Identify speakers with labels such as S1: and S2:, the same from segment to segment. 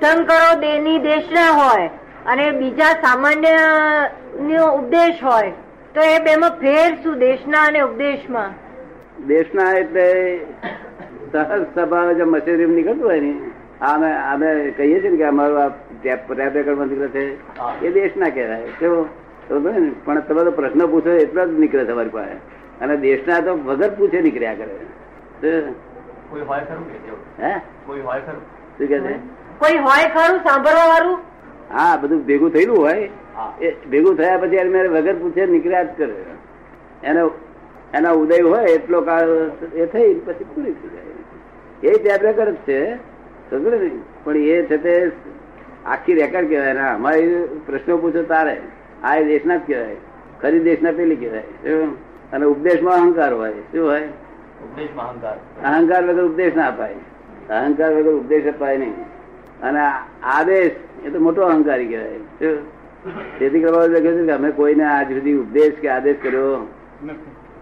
S1: તીર્થંકરો દેની દેશના હોય અને બીજા સામાન્ય ઉપદેશ હોય તો એ બેમાં ફેર શું દેશના અને ઉપદેશમાં?
S2: દેશના એટલે સહજ સ્વભાવે જે મશીનરી નીકળતું હોય ને અમે અમે કહીએ છીએ ને કે અમારું આ ટેપ રેકર્ડમાં નીકળે છે. એ દેશના કહેવાય. કેવો બરોબર ને? પણ તમે તો પ્રશ્ન પૂછો એટલો જ નીકળે તમારી પાસે. અને દેશના તો વગર પૂછે નીકળ્યા કરે.
S3: કોઈ હોય ખરું કે
S2: હે?
S3: કોઈ હોય ખરું?
S2: શું કે છે?
S1: કોઈ હોય ખરું સાંભળવા વાળું
S2: હા બધું ભેગું થયેલું હોય. એ ભેગું થયા પછી એને મેં વગર પૂછે નીકળ્યા જ કરે. એનો એના ઉદય હોય એટલો કાળ એ થઈ પછી પૂરી થઈ જાય. એ ટેપ રેકર્ડ જ છે. સમજે ને પણ એ છે તે આખી રેકર્ડ કહેવાય. ને અમારી પ્રશ્નો પૂછો તારે. આ એ દેશના જ કહેવાય. ખરી દેશના પેલી કહેવાય. અને ઉપદેશમાં અહંકાર હોય. શું હોય?
S3: ઉપદેશમાં અહંકાર.
S2: અહંકાર વગર ઉપદેશ ના અપાય. અહંકાર વગર ઉપદેશ અપાય નહીં. અને આદેશ એ તો મોટો અહંકારી કહેવાય? તેથી કરવા કે અમે કોઈને આજ સુધી ઉપદેશ કે આદેશ કર્યો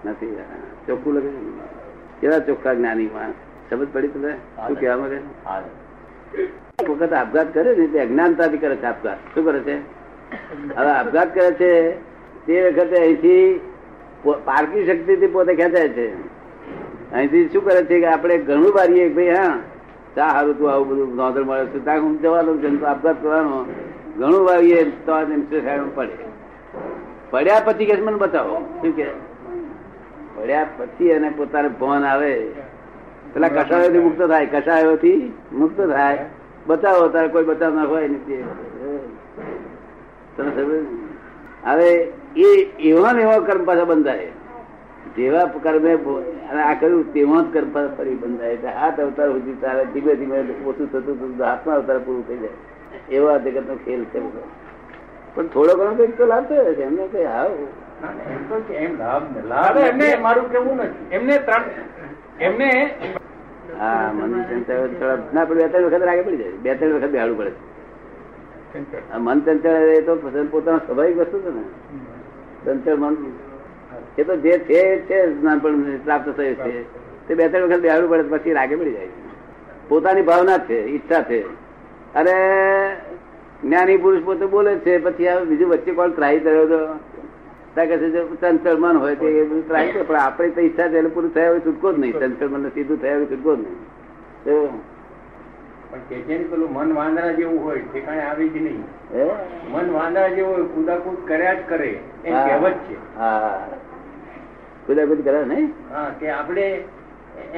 S2: નથી. ચોખ્ખું લખે કેવા ચોખ્ખા જ્ઞાની માણસ? સમજ પડી તમે શું કહેવા માંગે એક વખત આપઘાત કરે ને તે અજ્ઞાનતાથી કરે છે આપઘાત. શું કરે છે? હવે આપઘાત કરે છે તે વખતે અહીંથી પારકી શક્તિથી પોતે ખેંચાય છે. અહીંથી શું કરે છે કે આપણે ઘણું બારીએ ભાઈ હા ચા સારું તું આવું બધું નોંધણ મળે છે. ત્યાં હું જવાનું છે તો આપઘાત કરવાનો. ઘણું વાવીએ તો પડે. પડ્યા પછી કે મને બતાવો. શું કે? પડ્યા પછી એને પોતાને ભવન આવે. પેલા કષાયોથી મુક્ત થાય. કષાયોથી મુક્ત થાય. બતાવો, તારે કોઈ બતાવનાર હોય નથી હવે એ એવા ને એવા કર્મ પાછા બંધાય. જેવા કર્મે અને આ કર્યું તેવા જ કર્મ ફરી બંધાય એટલે હાથ અવતાર સુધી તારે ધીમે ધીમે ઓછું થતું થતું હાથમાં અવતાર પૂરું થઈ જાય. એવા જગત નો ખેલ છે બધો. પણ થોડો ઘણો કંઈક તો લાભ થયો છે. એમને કઈ હાવ. બે ત્રણ વખત જાય. બે ત્રણ વખત બેહાડવું પડે આ મન ચંચળ એ તો પોતાનો સ્વાભાવિક વસ્તુ છે ને. ચંચળ મન એ તો જે છે છે નાનપણ પ્રાપ્ત થયું છે. તે બે ત્રણ વખત બેહાડવું પડે પછી રાગે મળી જાય. પોતાની ભાવના છે ઈચ્છા છે. અને જ્ઞાની પુરુષ પોતે બોલે છે પછી હવે બીજું વચ્ચે કોણ ત્રાહી કર્યો હતો છે ચંચળ મન હોય તે ત્રાહી કરે પણ આપણે તો ઈચ્છા છે એટલે પૂરું થયા હોય છૂટકો જ નહીં. ચંચળ મન સીધું થયા હોય છૂટકો જ નહીં.
S3: પેલું મન વાંદરા જેવું હોય ઠેકાણે આવી જ નહીં. મન વાંદરા જેવું હોય કુદાકુદ કર્યા જ કરે. એ કહેવત છે.
S2: હા. કુદાકુદ કરે નહીં
S3: કે આપણે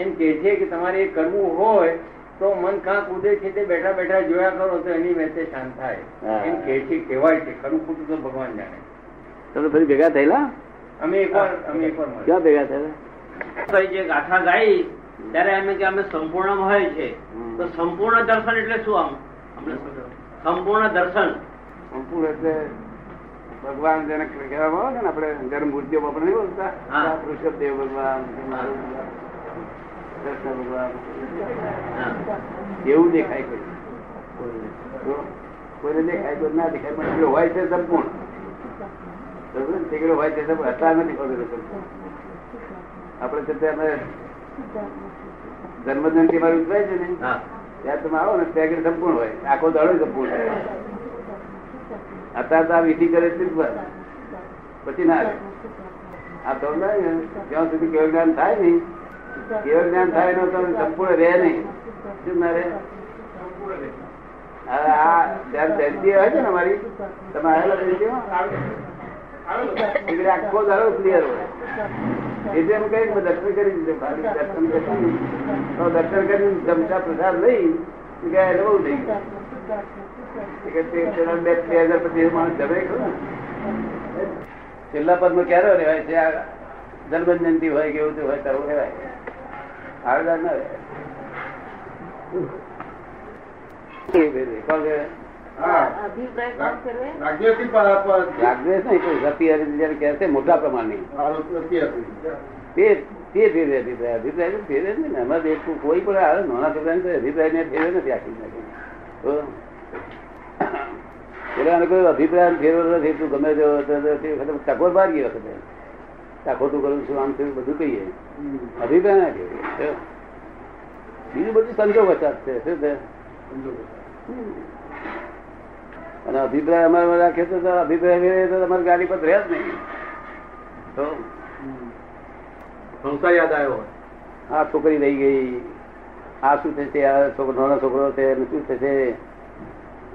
S3: એમ કે છે કે તમારે એ કરવું હોય તો મન કાં કૂદે છે તે બેઠા બેઠા જોયા કરો તો એની મેસે શાંત થાય. એમ કે છે કહેવાય છે ખરું ખોટું તો ભગવાન જાણે.
S2: તમે ફરી ભેગા થયેલા?
S3: અમે એકવાર અમે એકવાર.
S2: ક્યાં ભેગા થયેલા?
S4: જે ગાથા ગાઈ ત્યારે અમે કે અમે સંપૂર્ણ હોય છે. તો સંપૂર્ણ દર્શન એટલે શું આમ? સંપૂર્ણ દર્શન.
S2: સંપૂર્ણ એટલે ભગવાન જેને કહેવામાં આવે છે ને આપણે જયારે મૂર્તિઓ આપણે નહીં બોલતા.
S4: ઋષભ
S2: દેવ ભગવાન કૃષ્ણ ભગવાન. એવું દેખાય કોઈ. કોઈને દેખાય કોઈ ના દેખાય પણ પેલો હોય છે સંપૂર્ણ? તે હોય છે સંપૂર્ણ. નથી ખબર આપણે છતાં અમે જન્મજયંતિ મારી ઉતરાય છે ને ત્યાં તમે આવો ને ત્યાં સંપૂર્ણ હોય. આખો દાડો સંપૂર્ણ હોય અત્યારે તો આ વિધિ કરે છે પછી ના આ તો જ્યાં સુધી કેવું જ્ઞાન થાય નહીં, કેવું જ્ઞાન થાય નો તો સંપૂર્ણ રહે નહીં. શું ના રહે? આ જયંતિ હોય છે ને અમારી, તમે આવેલા એટલે આખો દાડો ક્લિયર હોય. એટલે એમ કઈ દર્શન કરી દીધે ખાલી દર્શન કરી તો દર્શન કરીને જમતા પ્રસાદ લઈ ગયા બહુ થઈ કે પદ પેલા બે બે હજાર પછી માણસ જમે ખરું ને? છેલ્લા પદમાં ક્યારે રેવાય છે? આ જન્મ જયંતિ હોય કે એવું હોય ત્યારે રેવાય આગળ ના છે. મોટા પ્રમાણની. અભિપ્રાય. જ ને. કોઈ પણ આવે નાના છોકરા અભિપ્રાય ને ફેરે નથી આખી નાખી એટલે એને કોઈ અભિપ્રાય ફેરવો નથી તું ગમે તે વખતે ટકોર બાર વખતે ખોટું કરું છું આમ થયું બધું કહીએ. અભિપ્રાય ના કહીએ બીજું બધું સંજોગ વચાત છે શું છે? અને અભિપ્રાય અમારે રાખે તો અભિપ્રાય ફેરવે તો તમારી ગાડી પર રહે જ નહીં. તો?
S5: સંસ્થા યાદ આવ્યો
S2: આ છોકરી રહી ગઈ. આ શું થશે? આ છોકરો નાનો છોકરો છે શું થશે?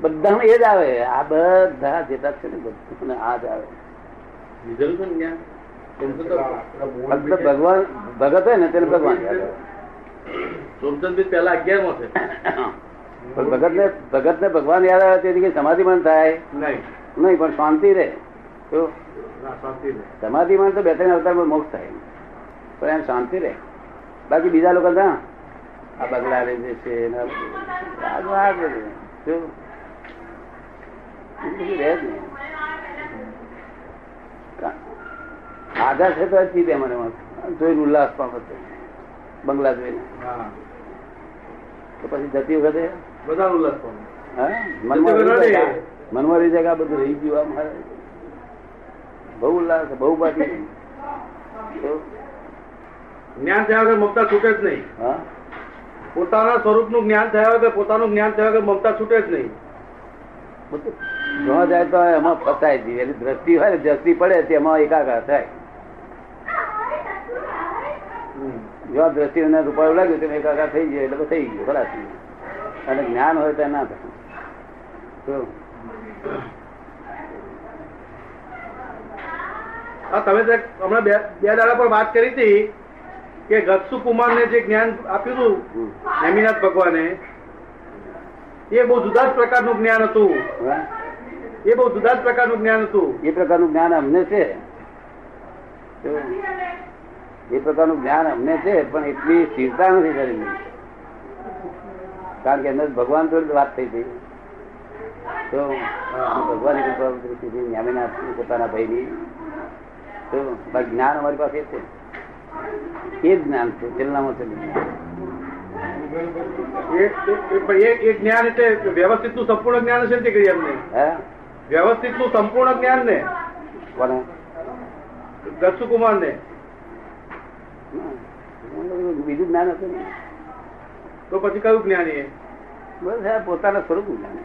S2: બધામાં એ જ આવે. આ બધા જેટલા છે ને બધું આ જ આવે.
S5: છે
S2: ફક્ત ભગવાન ભગત હોય ને તેને ભગવાન
S5: સોમચંદ છે.
S2: પણ ભગત ને ભગત ને ભગવાન યાદ આવે તેથી સમાધિ પણ થાય.
S5: નહીં.
S2: નહીં પણ શાંતિ રહે. તો સમાધિ માં તો બે ત્રણ અવતારમાં મોક્ષ થાય. પણ એમ શાંતિ રહે. બાકી બીજા લોકો ના? આ બગલા રે જશે ને આ બધું. આ આ બધું. શું? એ બધું રહે જ નહીં. છે તો હજી તે મને જોઈને ઉલ્લાસ પામે છે બંગલા જોઈને તો પછી જતી વખતે?
S5: બધા ઉલ્લાસ પામે
S2: મનમાં રહી જાય. બધું રહી ગયું આ મારે. બહુ ઉલ્લાસ બહુ બાકી.
S5: જ્ઞાન થયા વગર મમતા છૂટે જ નહીં.
S2: હા?
S5: પોતાના સ્વરૂપનું જ્ઞાન થયા વગર પોતાનું જ્ઞાન થયા વગર મમતા છૂટે જ નહીં.
S2: જોવા જાય તો એમાં ફસાય છે એની દ્રષ્ટિ હોય ને દ્રષ્ટિ પડે તેમાં એકાકાર થાય. જો દ્રષ્ટિ ને રૂપાળું લાગ્યું તેમાં એકાકાર થઈ ગયો એટલે થઈ ગયો ખલાસ અને જ્ઞાન હોય તો ના થાય.
S5: તમે હમણાં બે બે દાડા પર વાત કરી હતી કે ગત્સુ કુમારને જે જ્ઞાન આપ્યું હતું. નેમિનાથ ભગવાને એ બહુ જુદા જ પ્રકારનું જ્ઞાન હતું? એ બહુ જુદા જ પ્રકારનું જ્ઞાન હતું.
S2: એ પ્રકારનું જ્ઞાન અમને છે. એ પ્રકારનું જ્ઞાન અમને છે પણ એટલી સ્થિરતા નથી કરી કારણ કે એમને ભગવાન જોડે વાત થઈ હતી. તો ભગવાન કૃપા પોતાના ભાઈની. તો જ્ઞાન અમારી પાસે છે. એ જ જ્ઞાન છે છેલ્લામાં છેલ્લું જ્ઞાન.
S5: એ એટલે વ્યવસ્થિતનું સંપૂર્ણ જ્ઞાન છે તે કરી અમને
S2: હે.
S5: વ્યવસ્થિતનું સંપૂર્ણ જ્ઞાન ને દસુકુમાર ને
S2: બીજું જ્ઞાન હતું ને?
S5: તો પછી કયું જ્ઞાન એ?
S2: બસ પોતાના સ્વરૂપ જ્ઞાન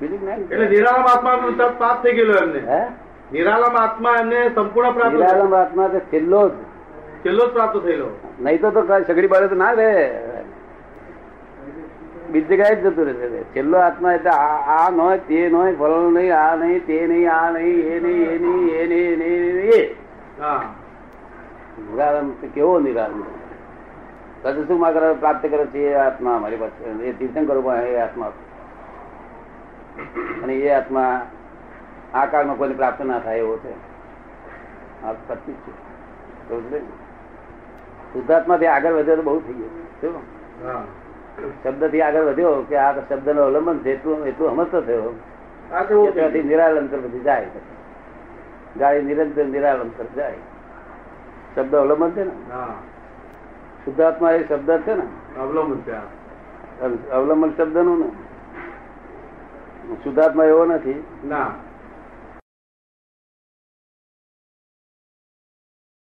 S2: બીજું જ્ઞાન
S5: એટલે નિરાલમ આત્મા પ્રાપ્ત થઈ ગયેલો એમને.
S2: હે?
S5: નિરાલમ આત્મા એમને સંપૂર્ણ પ્રાપ્ત
S2: નિરાલમ આત્મા છેલ્લો જ.
S5: છેલ્લો જ પ્રાપ્ત થયેલો.
S2: નહીં તો તો સગડી બાળે તો ના રે. બીજી જગ્યાએ જ જતું રહેશે. છેલ્લો આત્મા એટલે આ ન હોય તે નોય ફળ નહીં આ નહીં તે નહીં આ નહીં એ નહીં એ નહીં એ નહીં એ નહીં એ નિરાલમ કેવો નિરાલમ પછી શું માં પ્રાપ્ત કરે છે એ આત્મા અમારી પાસે. એ તીર્થંકરો પણ એ આત્મા. અને એ આત્મા આ કાળમાં કોઈને પ્રાપ્ત ના થાય એવો છે. આ સત્ય છે. ને? શુદ્ધાત્માથી આગળ વધે તો બહુ થઈ ગયું. શબ્દથી આગળ વધ્યો કે આ શબ્દ નો અવલંબન છે એટલું એટલું સમજતો થયો? ત્યાંથી નિરાલંતર બધી જાય. ગાડી નિરંતર નિરાલંતર જાય. શબ્દ અવલંબન છે ને?
S5: હા.
S2: શુદ્ધાત્મા એ શબ્દ છે ને?
S5: અવલંબન છે.
S2: અવલંબન શબ્દનું ને? શુદ્ધાત્મા એવો નથી.
S5: ના.